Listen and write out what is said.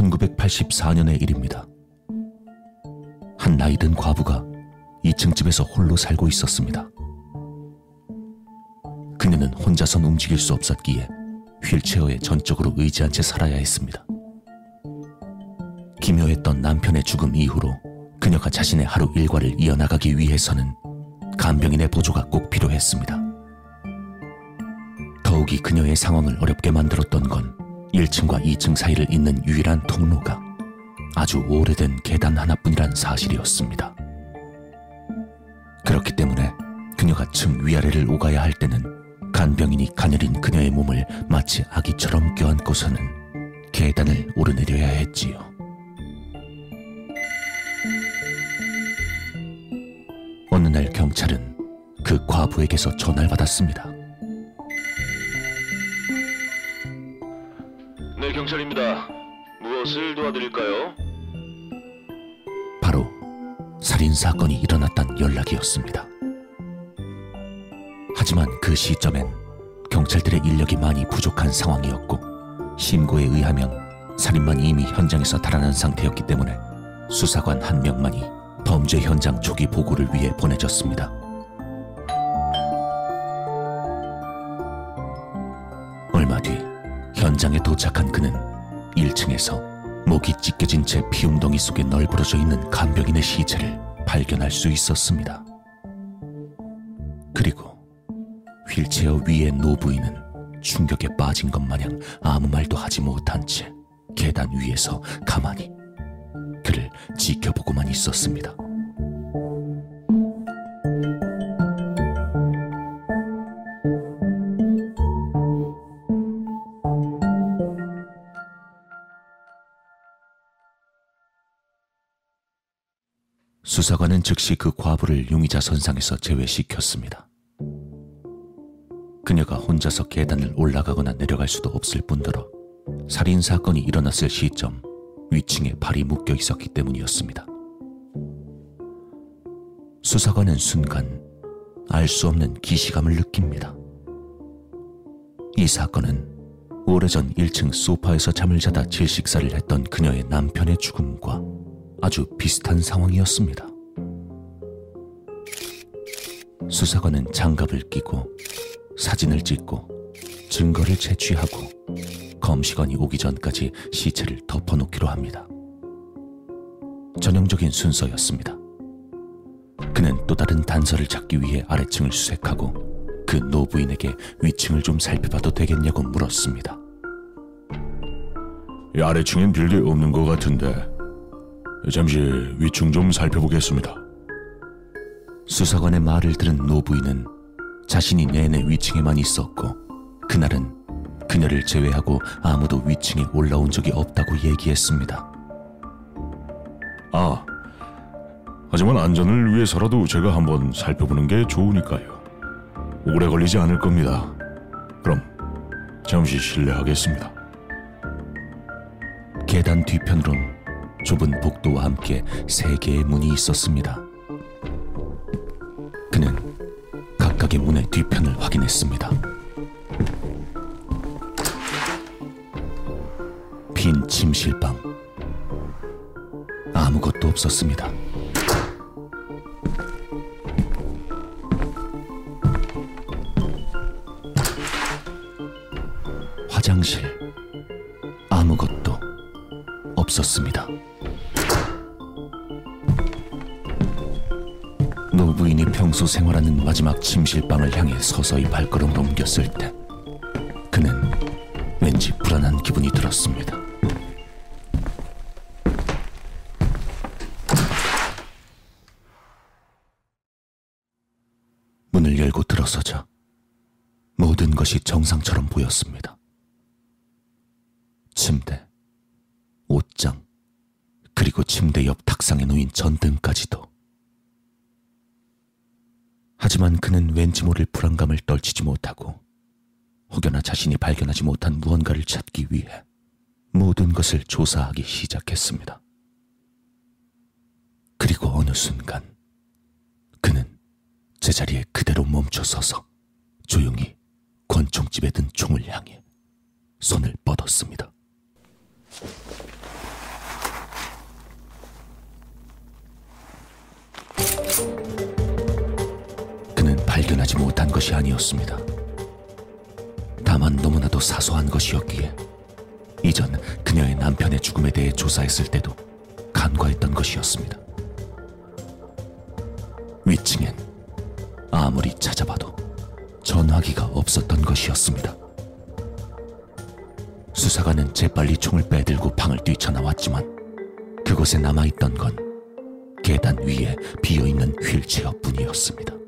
1984년의 일입니다. 한 나이든 과부가 2층 집에서 홀로 살고 있었습니다. 그녀는 혼자선 움직일 수 없었기에 휠체어에 전적으로 의지한 채 살아야 했습니다. 기묘했던 남편의 죽음 이후로 그녀가 자신의 하루 일과를 이어나가기 위해서는 간병인의 보조가 꼭 필요했습니다. 더욱이 그녀의 상황을 어렵게 만들었던 건 1층과 2층 사이를 잇는 유일한 통로가 아주 오래된 계단 하나뿐이란 사실이었습니다. 그렇기 때문에 그녀가 층 위아래를 오가야 할 때는 간병인이 가녀린 그녀의 몸을 마치 아기처럼 껴안고서는 계단을 오르내려야 했지요. 어느 날 경찰은 그 과부에게서 전화를 받았습니다. 경찰입니다. 무엇을 도와드릴까요? 바로 살인 사건이 일어났다는 연락이었습니다. 하지만 그 시점엔 경찰들의 인력이 많이 부족한 상황이었고 신고에 의하면 살인만 이미 현장에서 달아난 상태였기 때문에 수사관 한 명만이 범죄 현장 초기 보고를 위해 보내졌습니다. 현장에 도착한 그는 1층에서 목이 찢겨진 채 피웅덩이 속에 널브러져 있는 간병인의 시체를 발견할 수 있었습니다. 그리고 휠체어 위의 노부인은 충격에 빠진 것 마냥 아무 말도 하지 못한 채 계단 위에서 가만히 그를 지켜보고만 있었습니다. 수사관은 즉시 그 과부를 용의자 선상에서 제외시켰습니다. 그녀가 혼자서 계단을 올라가거나 내려갈 수도 없을 뿐더러 살인 사건이 일어났을 시점 위층에 발이 묶여 있었기 때문이었습니다. 수사관은 순간 알 수 없는 기시감을 느낍니다. 이 사건은 오래전 1층 소파에서 잠을 자다 질식사를 했던 그녀의 남편의 죽음과 아주 비슷한 상황이었습니다. 수사관은 장갑을 끼고 사진을 찍고 증거를 채취하고 검시관이 오기 전까지 시체를 덮어놓기로 합니다. 전형적인 순서였습니다. 그는 또 다른 단서를 찾기 위해 아래층을 수색하고 그 노부인에게 위층을 좀 살펴봐도 되겠냐고 물었습니다. 이 아래층엔 별게 없는 것 같은데 잠시 위층 좀 살펴보겠습니다. 수사관의 말을 들은 노부인은 자신이 내내 위층에만 있었고 그날은 그녀를 제외하고 아무도 위층에 올라온 적이 없다고 얘기했습니다. 아, 하지만 안전을 위해서라도 제가 한번 살펴보는 게 좋으니까요. 오래 걸리지 않을 겁니다. 그럼 잠시 실례하겠습니다. 계단 뒤편으론 좁은 복도와 함께 세 개의 문이 있었습니다. 각각의 문의 뒤편을 확인했습니다. 빈 침실방. 아무것도 없었습니다. 화장실. 아무것도 없었습니다. 노부인이 평소 생활하는 마지막 침실방을 향해 서서히 발걸음을 옮겼을 때 그는 왠지 불안한 기분이 들었습니다. 문을 열고 들어서자 모든 것이 정상처럼 보였습니다. 침대, 옷장, 그리고 침대 옆 탁상에 놓인 전등까지도. 하지만 그는 왠지 모를 불안감을 떨치지 못하고 혹여나 자신이 발견하지 못한 무언가를 찾기 위해 모든 것을 조사하기 시작했습니다. 그리고 어느 순간 그는 제자리에 그대로 멈춰 서서 조용히 권총집에 든 총을 향해 손을 뻗었습니다. 것이 아니었습니다. 다만 너무나도 사소한 것이었기에 이전 그녀의 남편의 죽음에 대해 조사했을 때도 간과했던 것이었습니다. 위층엔 아무리 찾아봐도 전화기가 없었던 것이었습니다. 수사관은 재빨리 총을 빼들고 방을 뛰쳐나왔지만 그곳에 남아있던 건 계단 위에 비어있는 휠체어 뿐이었습니다.